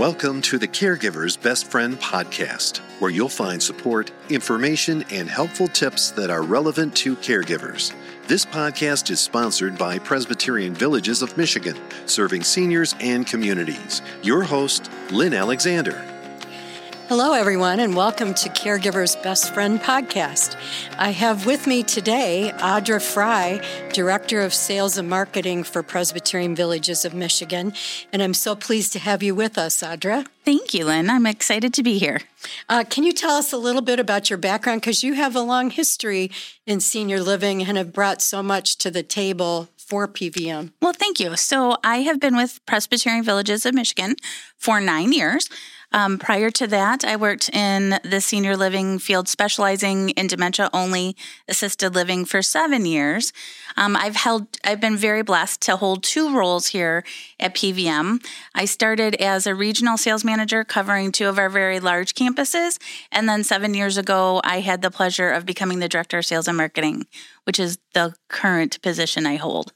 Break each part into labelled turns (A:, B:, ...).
A: Welcome to the Caregiver's Best Friend podcast, where you'll find support, information, and helpful tips that are relevant to caregivers. This podcast is sponsored by Presbyterian Villages of Michigan, serving seniors and communities. Your host, Lynn Alexander.
B: Hello, everyone, and welcome to Caregiver's Best Friend podcast. I have with me today Audra Frye, Director of Sales and Marketing for Presbyterian Villages of Michigan, and I'm so pleased to have you with us, Audra.
C: Thank you, Lynn. I'm excited to be here.
B: Uh, can you tell us a little bit about your background? Because you have a long history in senior living and have brought so much to the table for PVM.
C: Well, thank you. So, I have been with Presbyterian Villages of Michigan for nine years. Um, prior to that, I worked in the senior living field, specializing in dementia only assisted living for seven years. Um, I've held, I've been very blessed to hold two roles here at PVM. I started as a regional sales manager covering two of our very large campuses. And then seven years ago, I had the pleasure of becoming the director of sales and marketing, which is the current position I hold.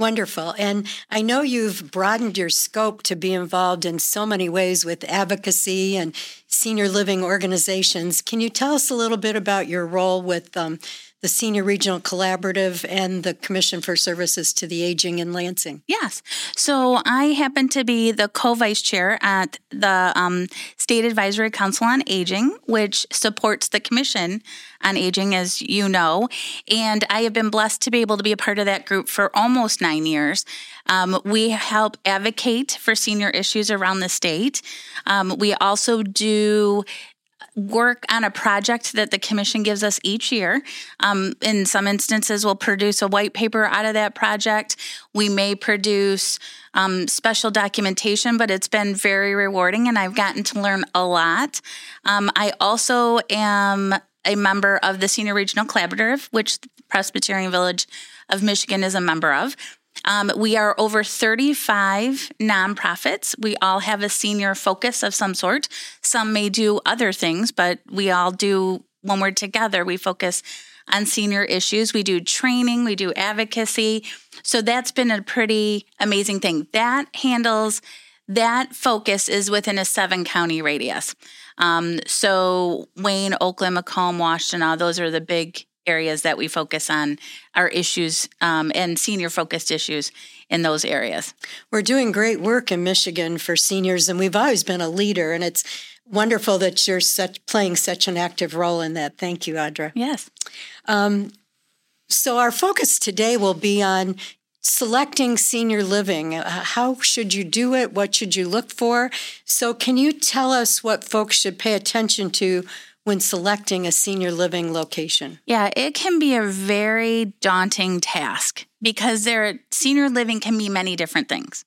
B: Wonderful. And I know you've broadened your scope to be involved in so many ways with advocacy and senior living organizations. Can you tell us a little bit about your role with um, the Senior Regional Collaborative and the Commission for Services to the Aging in Lansing.
C: Yes. So I happen to be the co vice chair at the um, State Advisory Council on Aging, which supports the Commission on Aging, as you know. And I have been blessed to be able to be a part of that group for almost nine years. Um, we help advocate for senior issues around the state. Um, we also do work on a project that the commission gives us each year. Um, in some instances, we'll produce a white paper out of that project. We may produce um, special documentation, but it's been very rewarding and I've gotten to learn a lot. Um, I also am a member of the Senior Regional Collaborative, which Presbyterian Village of Michigan is a member of. Um, we are over 35 nonprofits. We all have a senior focus of some sort. Some may do other things, but we all do, when we're together, we focus on senior issues. We do training, we do advocacy. So that's been a pretty amazing thing. That handles, that focus is within a seven county radius. Um, so Wayne, Oakland, Macomb, Washtenaw, those are the big areas that we focus on our issues um, and senior focused issues in those areas.
B: We're doing great work in Michigan for seniors, and we've always been a leader, and it's wonderful that you're such, playing such an active role in that. Thank you, Audra.
C: Yes. Um,
B: so, our focus today will be on selecting senior living. Uh, how should you do it? What should you look for? So, can you tell us what folks should pay attention to when selecting a senior living location?
C: Yeah, it can be a very daunting task because there senior living can mean many different things.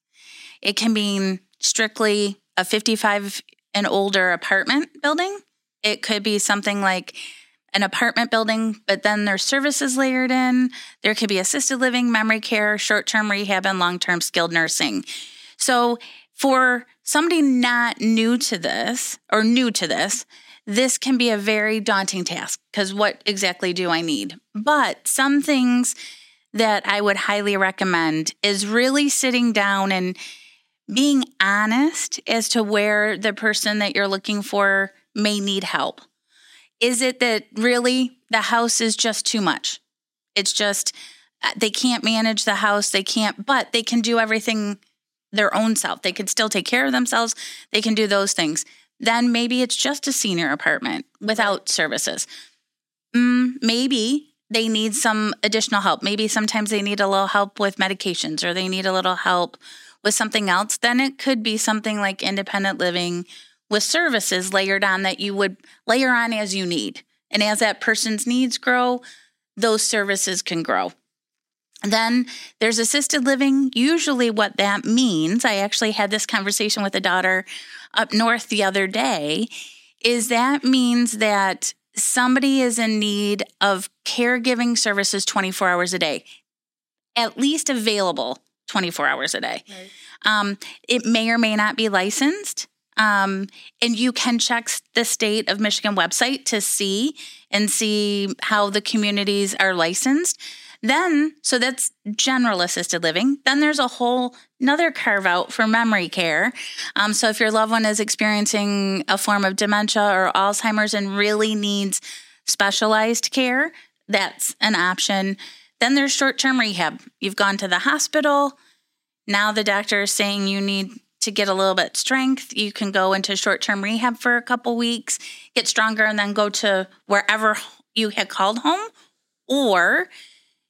C: It can mean strictly a 55 and older apartment building. It could be something like an apartment building, but then there's services layered in. There could be assisted living, memory care, short term rehab, and long term skilled nursing. So, for somebody not new to this or new to this, this can be a very daunting task because what exactly do I need? But some things that I would highly recommend is really sitting down and being honest as to where the person that you're looking for may need help. Is it that really the house is just too much? It's just uh, they can't manage the house, they can't, but they can do everything their own self. They can still take care of themselves, they can do those things then maybe it's just a senior apartment without services. Mm, maybe they need some additional help. Maybe sometimes they need a little help with medications or they need a little help with something else. Then it could be something like independent living with services layered on that you would layer on as you need. And as that person's needs grow, those services can grow. Then there's assisted living. Usually, what that means, I actually had this conversation with a daughter up north the other day, is that means that somebody is in need of caregiving services 24 hours a day, at least available 24 hours a day. Right. Um, it may or may not be licensed. Um, and you can check the state of Michigan website to see and see how the communities are licensed Then, so that's general assisted living. Then there's a whole another carve out for memory care. Um, so if your loved one is experiencing a form of dementia or Alzheimer's and really needs specialized care, that's an option. Then there's short term rehab. You've gone to the hospital. Now the doctor is saying you need to get a little bit strength. You can go into short term rehab for a couple weeks, get stronger, and then go to wherever you had called home. Or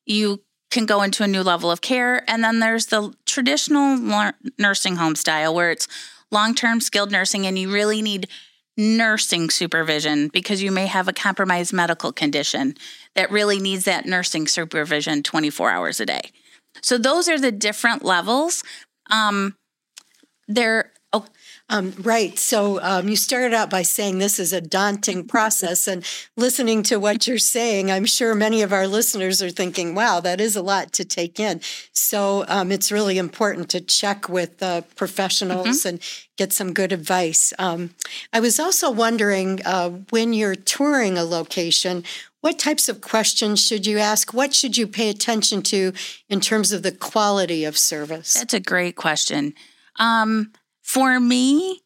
C: you can go into a new level of care. And then there's the traditional nursing home style where it's long term skilled nursing and you really need nursing supervision because you may have a compromised medical condition that really needs that nursing supervision 24 hours a day. So those are the different levels. Um, there
B: Oh, um, right. So um, you started out by saying this is a daunting process, and listening to what you're saying, I'm sure many of our listeners are thinking, "Wow, that is a lot to take in." So um, it's really important to check with uh, professionals mm-hmm. and get some good advice. Um, I was also wondering uh, when you're touring a location. What types of questions should you ask? What should you pay attention to in terms of the quality of service?
C: That's a great question. Um, for me,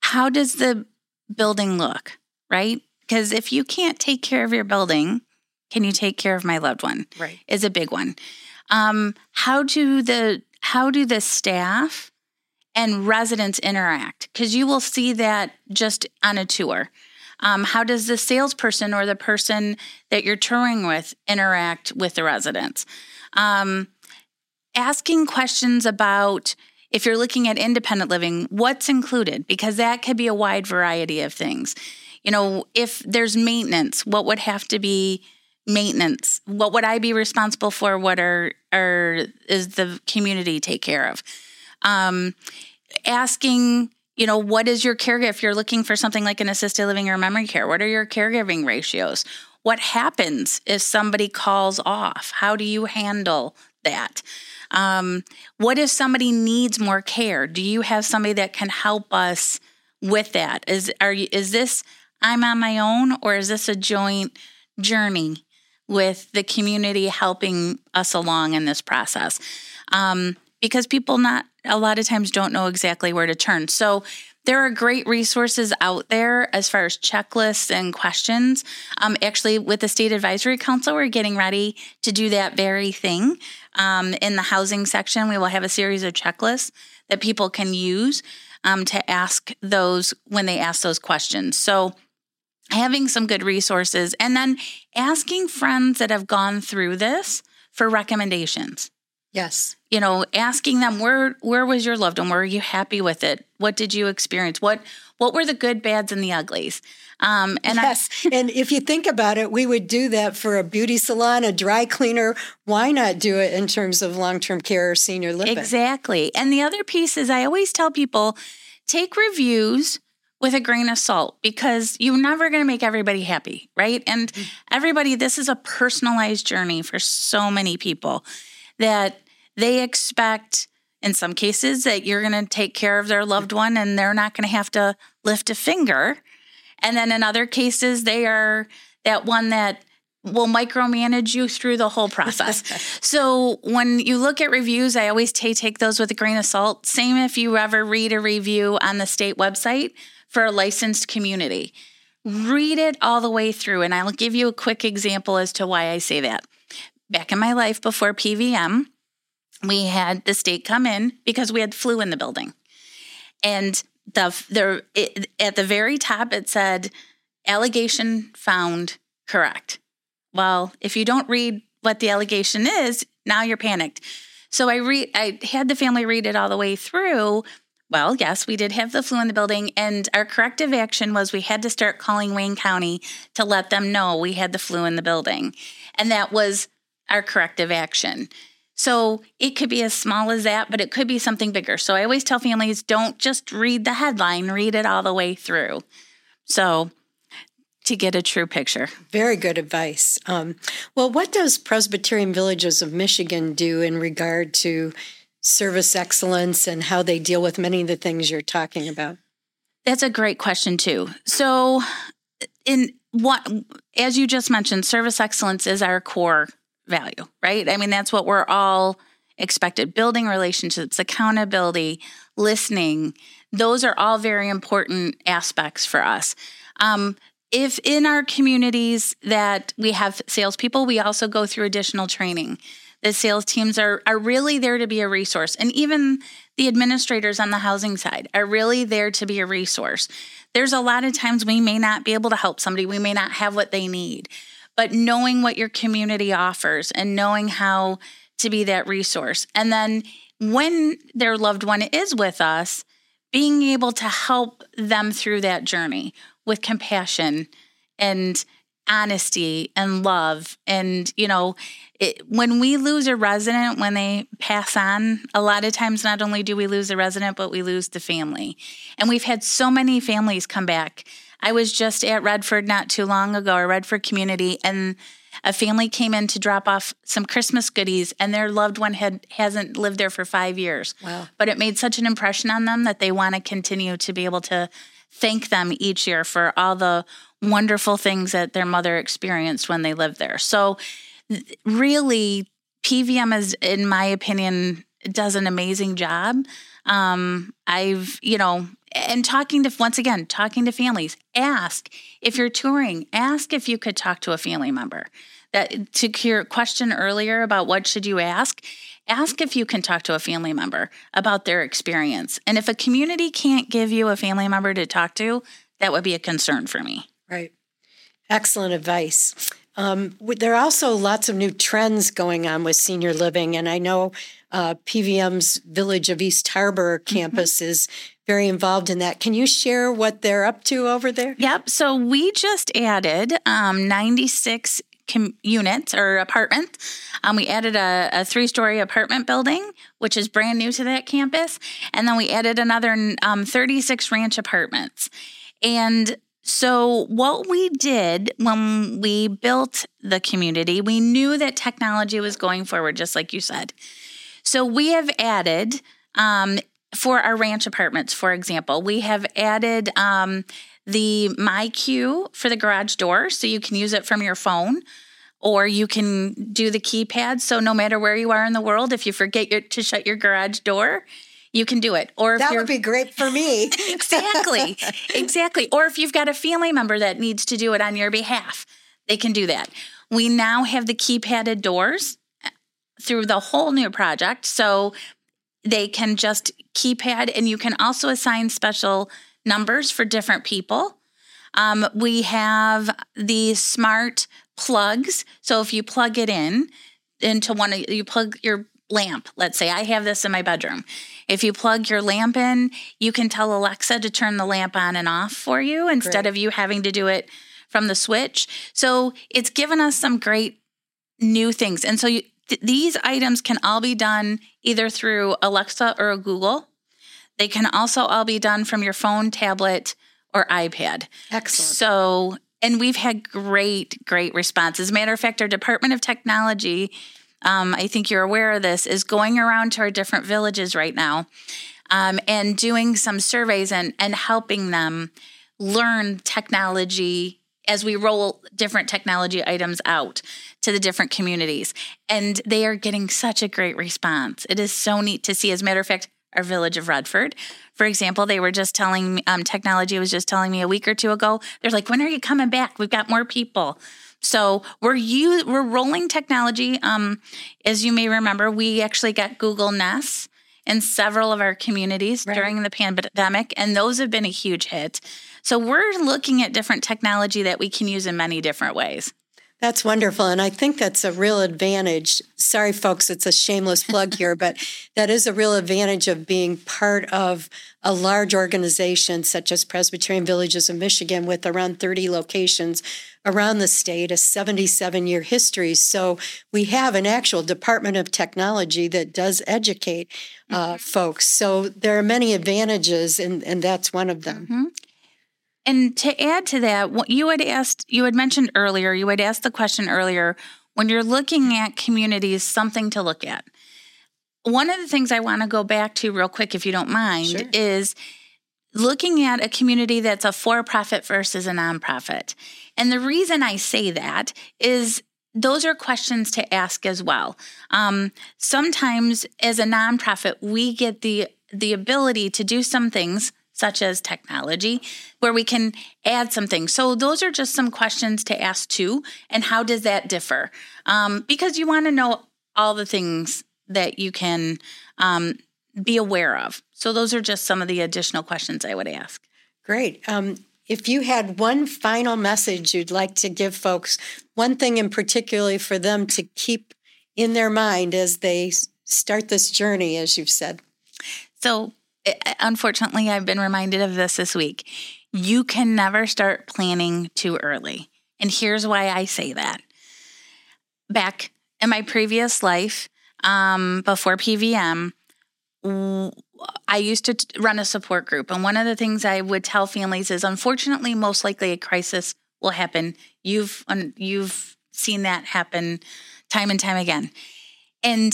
C: how does the building look, right? Because if you can't take care of your building, can you take care of my loved one?
B: Right.
C: Is a big one. Um, how do the how do the staff and residents interact? Because you will see that just on a tour. Um, how does the salesperson or the person that you're touring with interact with the residents? Um, asking questions about if you're looking at independent living, what's included? Because that could be a wide variety of things. You know, if there's maintenance, what would have to be maintenance? What would I be responsible for? What are, are is the community take care of? Um, asking, you know, what is your care if you're looking for something like an assisted living or memory care? What are your caregiving ratios? What happens if somebody calls off? How do you handle that? Um, what if somebody needs more care? Do you have somebody that can help us with that? Is are you is this I'm on my own or is this a joint journey with the community helping us along in this process? Um, because people not a lot of times don't know exactly where to turn. So there are great resources out there as far as checklists and questions. Um, actually, with the State Advisory Council, we're getting ready to do that very thing. Um, in the housing section, we will have a series of checklists that people can use um, to ask those when they ask those questions. So, having some good resources and then asking friends that have gone through this for recommendations.
B: Yes.
C: You know, asking them where where was your loved one? Were you happy with it? What did you experience? What what were the good, bads, and the uglies?
B: Um, and yes, I, and if you think about it, we would do that for a beauty salon, a dry cleaner. Why not do it in terms of long term care or senior living?
C: Exactly. And the other piece is, I always tell people take reviews with a grain of salt because you're never going to make everybody happy, right? And mm. everybody, this is a personalized journey for so many people that they expect in some cases that you're going to take care of their loved one and they're not going to have to lift a finger. And then in other cases, they are that one that will micromanage you through the whole process. so when you look at reviews, I always say take those with a grain of salt. Same if you ever read a review on the state website for a licensed community. Read it all the way through, and I'll give you a quick example as to why I say that. Back in my life before PVM, we had the state come in because we had flu in the building. And the the it, at the very top it said allegation found correct. Well, if you don't read what the allegation is, now you're panicked. So I read I had the family read it all the way through. Well, yes, we did have the flu in the building, and our corrective action was we had to start calling Wayne County to let them know we had the flu in the building. And that was our corrective action. So it could be as small as that, but it could be something bigger. So I always tell families don't just read the headline, read it all the way through. So to get a true picture.
B: Very good advice. Um, well, what does Presbyterian Villages of Michigan do in regard to service excellence and how they deal with many of the things you're talking about?
C: That's a great question, too. So, in what, as you just mentioned, service excellence is our core value, right? I mean, that's what we're all expected building relationships, accountability, listening. Those are all very important aspects for us. Um, if in our communities that we have salespeople, we also go through additional training. The sales teams are, are really there to be a resource. And even the administrators on the housing side are really there to be a resource. There's a lot of times we may not be able to help somebody, we may not have what they need, but knowing what your community offers and knowing how to be that resource. And then when their loved one is with us, being able to help them through that journey with compassion and honesty and love and you know it, when we lose a resident when they pass on a lot of times not only do we lose a resident but we lose the family and we've had so many families come back i was just at redford not too long ago or redford community and a family came in to drop off some christmas goodies and their loved one had hasn't lived there for five years
B: wow.
C: but it made such an impression on them that they want to continue to be able to thank them each year for all the wonderful things that their mother experienced when they lived there. So, really, PVM is, in my opinion, does an amazing job. Um, I've, you know, and talking to, once again, talking to families, ask if you're touring, ask if you could talk to a family member. That to your question earlier about what should you ask, ask if you can talk to a family member about their experience. And if a community can't give you a family member to talk to, that would be a concern for me.
B: Right. Excellent advice. Um, there are also lots of new trends going on with senior living, and I know uh, PVM's Village of East Harbor mm-hmm. campus mm-hmm. is very involved in that. Can you share what they're up to over there?
C: Yep. So we just added um, 96 com- units or apartments. Um, we added a, a three story apartment building, which is brand new to that campus. And then we added another um, 36 ranch apartments. And so, what we did when we built the community, we knew that technology was going forward, just like you said. So, we have added um, for our ranch apartments, for example, we have added um, the MyQ for the garage door, so you can use it from your phone. Or you can do the keypad. So, no matter where you are in the world, if you forget your, to shut your garage door, you can do it.
B: Or that would be great for me.
C: exactly, exactly. Or if you've got a family member that needs to do it on your behalf, they can do that. We now have the keypadded doors uh, through the whole new project, so they can just keypad, and you can also assign special numbers for different people. Um, we have the smart plugs. So if you plug it in into one of you plug your lamp, let's say I have this in my bedroom. If you plug your lamp in, you can tell Alexa to turn the lamp on and off for you instead great. of you having to do it from the switch. So it's given us some great new things. And so you, th- these items can all be done either through Alexa or Google. They can also all be done from your phone, tablet, or iPad.
B: Excellent.
C: So, and we've had great, great responses. As a matter of fact, our Department of Technology um, I think you're aware of this, is going around to our different villages right now um, and doing some surveys and, and helping them learn technology as we roll different technology items out to the different communities. And they are getting such a great response. It is so neat to see. As a matter of fact, our village of Redford, for example, they were just telling um, technology was just telling me a week or two ago, they're like, when are you coming back? We've got more people. So we're you we're rolling technology. Um, as you may remember, we actually got Google Nest in several of our communities right. during the pandemic, and those have been a huge hit. So we're looking at different technology that we can use in many different ways.
B: That's wonderful. And I think that's a real advantage. Sorry, folks, it's a shameless plug here, but that is a real advantage of being part of a large organization such as Presbyterian Villages of Michigan with around 30 locations around the state, a 77 year history. So we have an actual Department of Technology that does educate uh, mm-hmm. folks. So there are many advantages, and, and that's one of them.
C: Mm-hmm. And to add to that, what you had asked, you had mentioned earlier, you had asked the question earlier when you're looking at communities, something to look at. One of the things I want to go back to real quick, if you don't mind, sure. is looking at a community that's a for profit versus a nonprofit. And the reason I say that is those are questions to ask as well. Um, sometimes, as a nonprofit, we get the the ability to do some things such as technology where we can add something. So those are just some questions to ask too. And how does that differ? Um, because you want to know all the things that you can um, be aware of. So those are just some of the additional questions I would ask.
B: Great. Um, if you had one final message you'd like to give folks, one thing in particularly for them to keep in their mind as they start this journey, as you've said.
C: So, unfortunately, I've been reminded of this this week. You can never start planning too early. And here's why I say that. Back in my previous life, um, before PVM, I used to run a support group. And one of the things I would tell families is unfortunately, most likely a crisis will happen. You've, you've seen that happen time and time again. And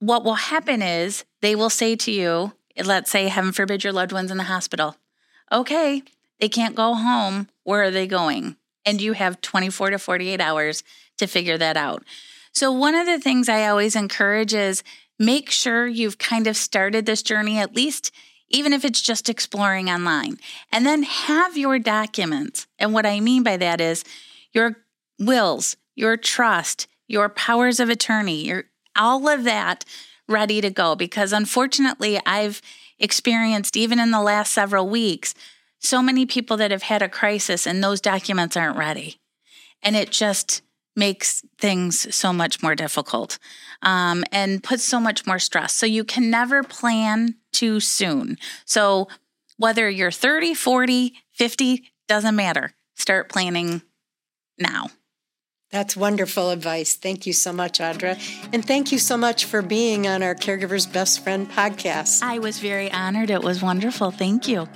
C: what will happen is they will say to you, let's say, heaven forbid, your loved one's in the hospital. Okay, they can't go home. Where are they going? And you have 24 to 48 hours to figure that out. So, one of the things I always encourage is make sure you've kind of started this journey, at least, even if it's just exploring online. And then have your documents. And what I mean by that is your wills, your trust, your powers of attorney, your all of that ready to go. Because unfortunately, I've experienced, even in the last several weeks, so many people that have had a crisis and those documents aren't ready. And it just makes things so much more difficult um, and puts so much more stress. So you can never plan too soon. So whether you're 30, 40, 50, doesn't matter. Start planning now.
B: That's wonderful advice. Thank you so much, Audra. And thank you so much for being on our Caregiver's Best Friend podcast.
C: I was very honored. It was wonderful. Thank you.